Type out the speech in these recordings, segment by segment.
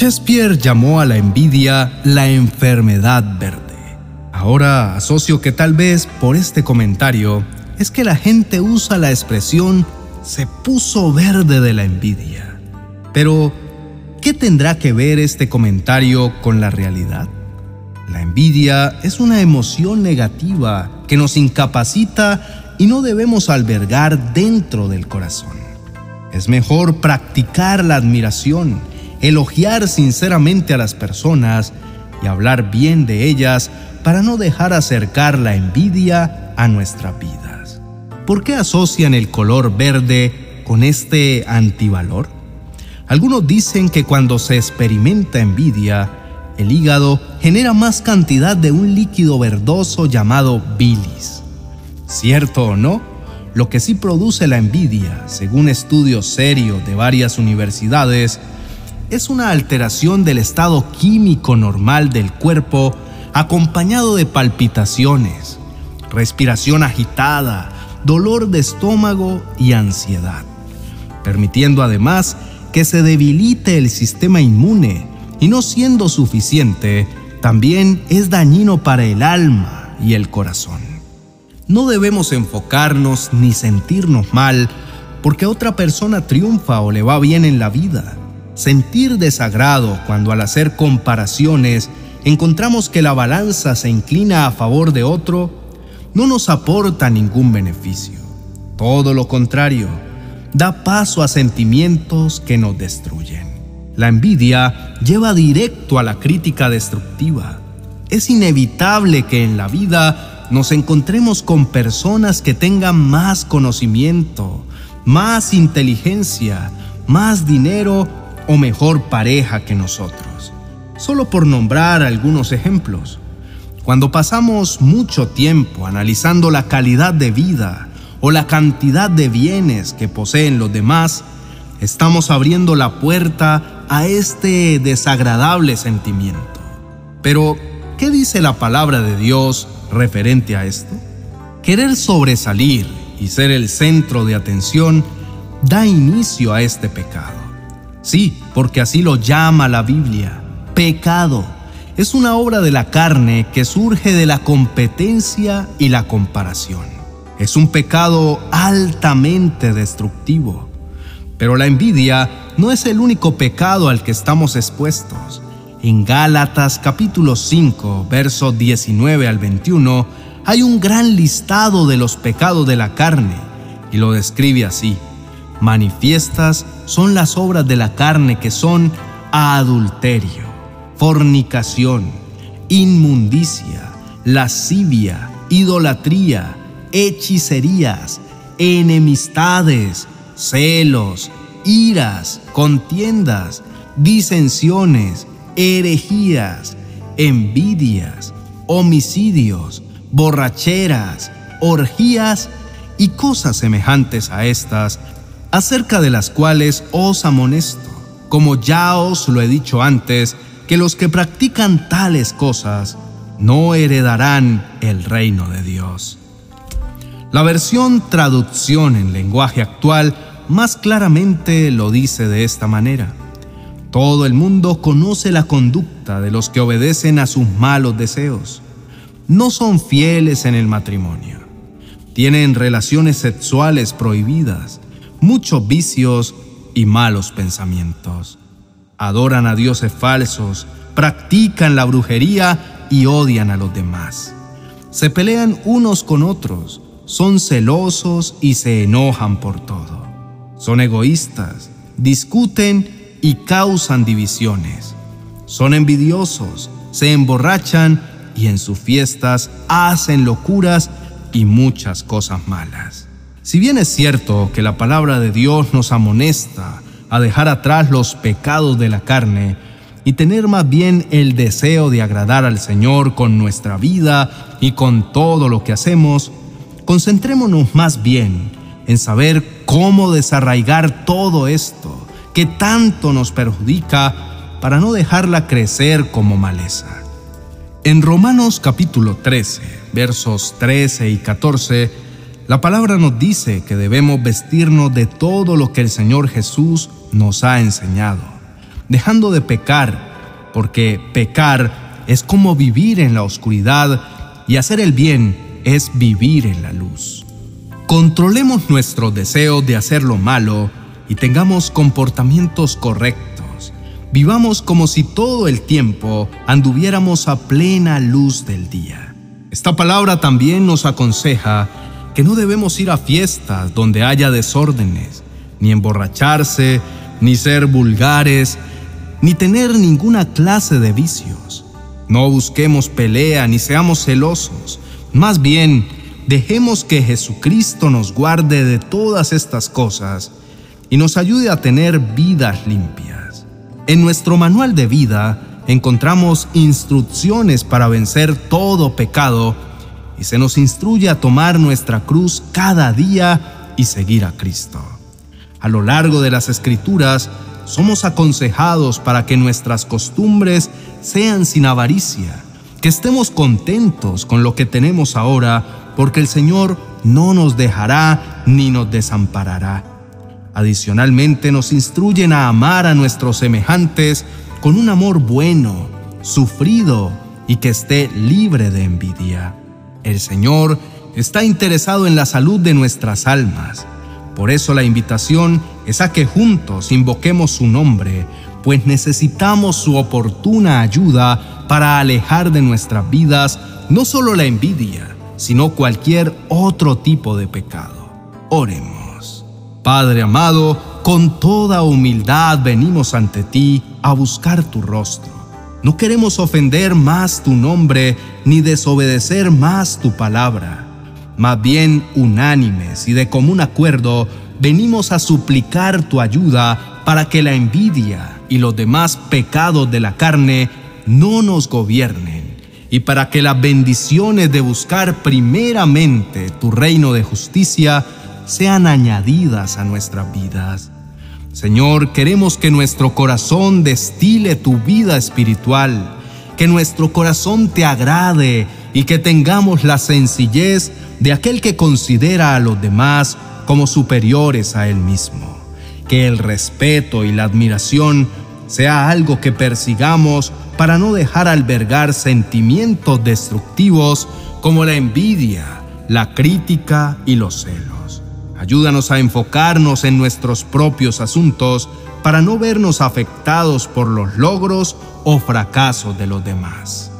Shakespeare llamó a la envidia la enfermedad verde. Ahora asocio que tal vez por este comentario es que la gente usa la expresión se puso verde de la envidia. Pero, ¿qué tendrá que ver este comentario con la realidad? La envidia es una emoción negativa que nos incapacita y no debemos albergar dentro del corazón. Es mejor practicar la admiración, elogiar sinceramente a las personas y hablar bien de ellas para no dejar acercar la envidia a nuestras vidas. ¿Por qué asocian el color verde con este antivalor? Algunos dicen que cuando se experimenta envidia, el hígado genera más cantidad de un líquido verdoso llamado bilis. ¿Cierto o no? Lo que sí produce la envidia, según estudios serios de varias universidades, es una alteración del estado químico normal del cuerpo acompañado de palpitaciones, respiración agitada, dolor de estómago y ansiedad, permitiendo además que se debilite el sistema inmune y no siendo suficiente, también es dañino para el alma y el corazón. No debemos enfocarnos ni sentirnos mal porque otra persona triunfa o le va bien en la vida. Sentir desagrado cuando al hacer comparaciones encontramos que la balanza se inclina a favor de otro, no nos aporta ningún beneficio. Todo lo contrario, da paso a sentimientos que nos destruyen. La envidia lleva directo a la crítica destructiva. Es inevitable que en la vida nos encontremos con personas que tengan más conocimiento, más inteligencia, más dinero o mejor pareja que nosotros solo por nombrar algunos ejemplos. Cuando pasamos mucho tiempo analizando la calidad de vida o la cantidad de bienes que poseen los demás, estamos abriendo la puerta a este desagradable sentimiento. Pero, ¿qué dice la palabra de Dios referente a esto? Querer sobresalir y ser el centro de atención da inicio a este pecado. Sí, porque así lo llama la Biblia pecado. Es una obra de la carne que surge de la competencia y la comparación. Es un pecado altamente destructivo. Pero la envidia no es el único pecado al que estamos expuestos. En Gálatas capítulo 5, versos 19 al 21, hay un gran listado de los pecados de la carne y lo describe así. Manifiestas son las obras de la carne que son adulterio fornicación, inmundicia, lascivia, idolatría, hechicerías, enemistades, celos, iras, contiendas, disensiones, herejías, envidias, homicidios, borracheras, orgías y cosas semejantes a estas, acerca de las cuales os amonesto, como ya os lo he dicho antes, que los que practican tales cosas no heredarán el reino de Dios. La versión traducción en lenguaje actual más claramente lo dice de esta manera. Todo el mundo conoce la conducta de los que obedecen a sus malos deseos. No son fieles en el matrimonio. Tienen relaciones sexuales prohibidas, muchos vicios y malos pensamientos adoran a dioses falsos, practican la brujería y odian a los demás. Se pelean unos con otros, son celosos y se enojan por todo. Son egoístas, discuten y causan divisiones. Son envidiosos, se emborrachan y en sus fiestas hacen locuras y muchas cosas malas. Si bien es cierto que la palabra de Dios nos amonesta a dejar atrás los pecados de la carne y tener más bien el deseo de agradar al Señor con nuestra vida y con todo lo que hacemos, concentrémonos más bien en saber cómo desarraigar todo esto que tanto nos perjudica para no dejarla crecer como maleza. En Romanos capítulo 13, versos 13 y 14, la palabra nos dice que debemos vestirnos de todo lo que el Señor Jesús nos ha enseñado. dejando de pecar, porque pecar es como vivir en la oscuridad y hacer el bien es vivir en la luz. Controlemos nuestro deseo de hacer lo malo y tengamos comportamientos correctos. Vivamos como si todo el tiempo anduviéramos a plena luz del día. Esta palabra también nos aconseja que no debemos ir a fiestas donde haya desórdenes, ni emborracharse, ni ser vulgares, ni tener ninguna clase de vicios. No busquemos pelea ni seamos celosos. Más bien, dejemos que Jesucristo nos guarde de todas estas cosas y nos ayude a tener vidas limpias. En nuestro manual de vida, encontramos instrucciones para vencer todo pecado y se nos instruye a tomar nuestra cruz cada día y seguir a Cristo. A lo largo de las escrituras somos aconsejados para que nuestras costumbres sean sin avaricia, que estemos contentos con lo que tenemos ahora, porque el Señor no nos dejará ni nos desamparará. Adicionalmente nos instruyen a amar a nuestros semejantes con un amor bueno, sufrido y que esté libre de envidia. El Señor está interesado en la salud de nuestras almas. Por eso la invitación es a que juntos invoquemos su nombre, pues necesitamos su oportuna ayuda para alejar de nuestras vidas no solo la envidia, sino cualquier otro tipo de pecado. Oremos. Padre amado, con toda humildad venimos ante ti a buscar tu rostro. No queremos ofender más tu nombre ni desobedecer más tu palabra. Más bien unánimes y de común acuerdo, venimos a suplicar tu ayuda para que la envidia y los demás pecados de la carne no nos gobiernen y para que las bendiciones de buscar primeramente tu reino de justicia sean añadidas a nuestras vidas. Señor, queremos que nuestro corazón destile tu vida espiritual, que nuestro corazón te agrade y que tengamos la sencillez de aquel que considera a los demás como superiores a él mismo. Que el respeto y la admiración sea algo que persigamos para no dejar albergar sentimientos destructivos como la envidia, la crítica y los celos. Ayúdanos a enfocarnos en nuestros propios asuntos para no vernos afectados por los logros o fracasos de los demás.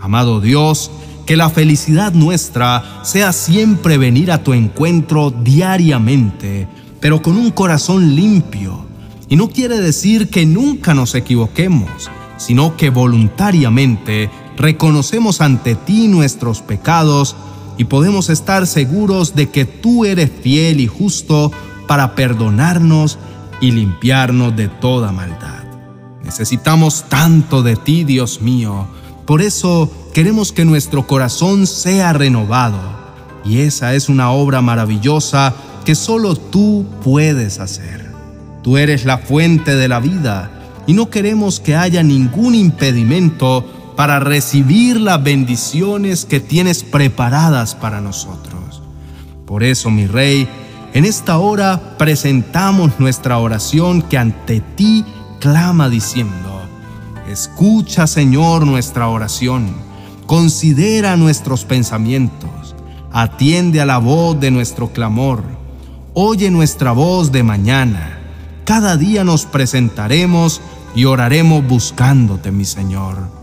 Amado Dios, que la felicidad nuestra sea siempre venir a tu encuentro diariamente, pero con un corazón limpio. Y no quiere decir que nunca nos equivoquemos, sino que voluntariamente reconocemos ante ti nuestros pecados y podemos estar seguros de que tú eres fiel y justo para perdonarnos y limpiarnos de toda maldad. Necesitamos tanto de ti, Dios mío. Por eso queremos que nuestro corazón sea renovado. Y esa es una obra maravillosa que solo tú puedes hacer. Tú eres la fuente de la vida y no queremos que haya ningún impedimento para recibir las bendiciones que tienes preparadas para nosotros. Por eso, mi Rey, en esta hora presentamos nuestra oración que ante ti clama diciendo, escucha Señor nuestra oración, considera nuestros pensamientos, atiende a la voz de nuestro clamor, oye nuestra voz de mañana. Cada día nos presentaremos y oraremos buscándote, mi Señor.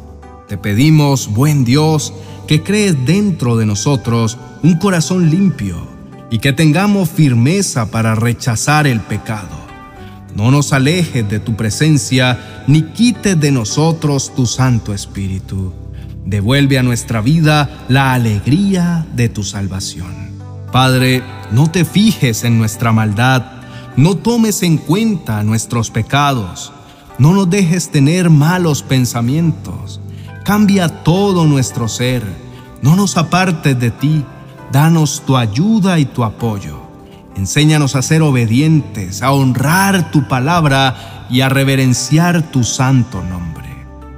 Te pedimos, buen Dios, que crees dentro de nosotros un corazón limpio y que tengamos firmeza para rechazar el pecado. No nos alejes de tu presencia ni quites de nosotros tu Santo Espíritu. Devuelve a nuestra vida la alegría de tu salvación. Padre, no te fijes en nuestra maldad, no tomes en cuenta nuestros pecados, no nos dejes tener malos pensamientos Cambia todo nuestro ser. No nos apartes de ti. Danos tu ayuda y tu apoyo. Enséñanos a ser obedientes, a honrar tu palabra y a reverenciar tu santo nombre.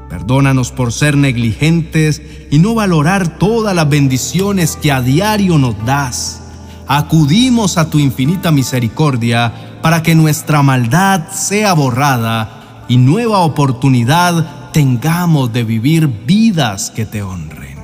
Perdónanos por ser negligentes y no valorar todas las bendiciones que a diario nos das. Acudimos a tu infinita misericordia para que nuestra maldad sea borrada y nueva oportunidad tengamos de vivir vidas que te honren.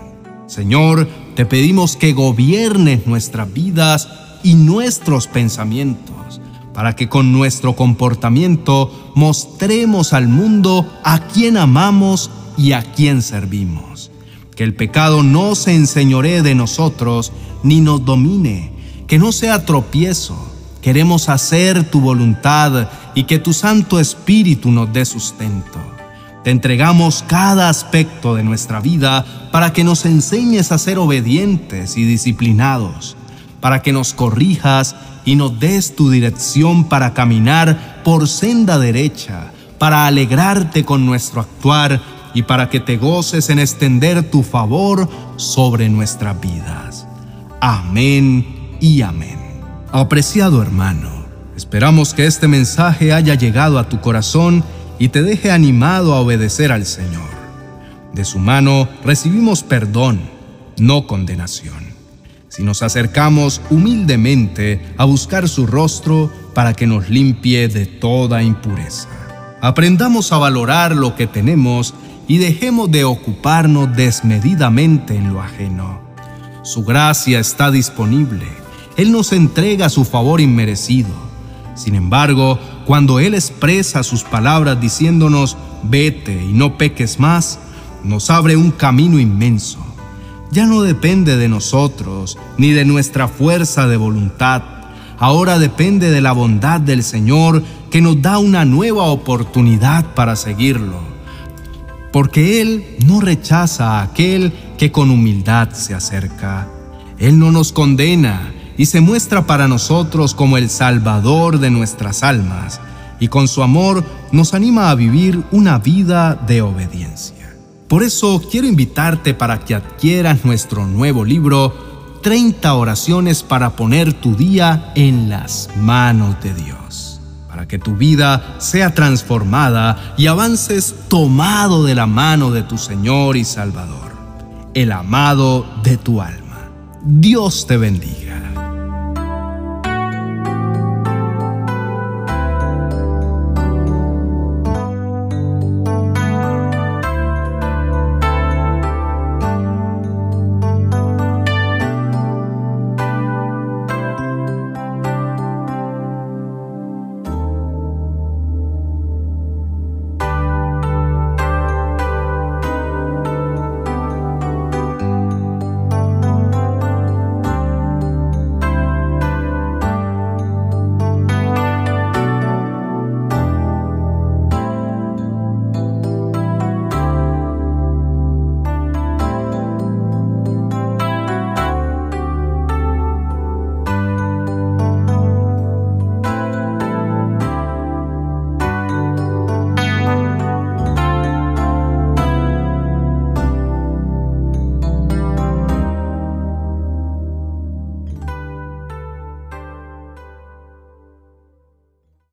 Señor, te pedimos que gobiernes nuestras vidas y nuestros pensamientos, para que con nuestro comportamiento mostremos al mundo a quien amamos y a quien servimos. Que el pecado no se enseñoree de nosotros ni nos domine, que no sea tropiezo. Queremos hacer tu voluntad y que tu Santo Espíritu nos dé sustento. Te entregamos cada aspecto de nuestra vida para que nos enseñes a ser obedientes y disciplinados, para que nos corrijas y nos des tu dirección para caminar por senda derecha, para alegrarte con nuestro actuar y para que te goces en extender tu favor sobre nuestras vidas. Amén y amén. Apreciado hermano, esperamos que este mensaje haya llegado a tu corazón y te deje animado a obedecer al Señor. De su mano recibimos perdón, no condenación. Si nos acercamos humildemente a buscar su rostro para que nos limpie de toda impureza. Aprendamos a valorar lo que tenemos y dejemos de ocuparnos desmedidamente en lo ajeno. Su gracia está disponible. Él nos entrega su favor inmerecido. Sin embargo, cuando Él expresa sus palabras diciéndonos, vete y no peques más, nos abre un camino inmenso. Ya no depende de nosotros ni de nuestra fuerza de voluntad. Ahora depende de la bondad del Señor que nos da una nueva oportunidad para seguirlo porque Él no rechaza a aquel que con humildad se acerca. Él no nos condena y se muestra para nosotros como el Salvador de nuestras almas, y con su amor nos anima a vivir una vida de obediencia. Por eso quiero invitarte para que adquieras nuestro nuevo libro, 30 oraciones para poner tu día en las manos de Dios para que tu vida sea transformada y avances tomado de la mano de tu Señor y Salvador, el amado de tu alma. Dios te bendiga.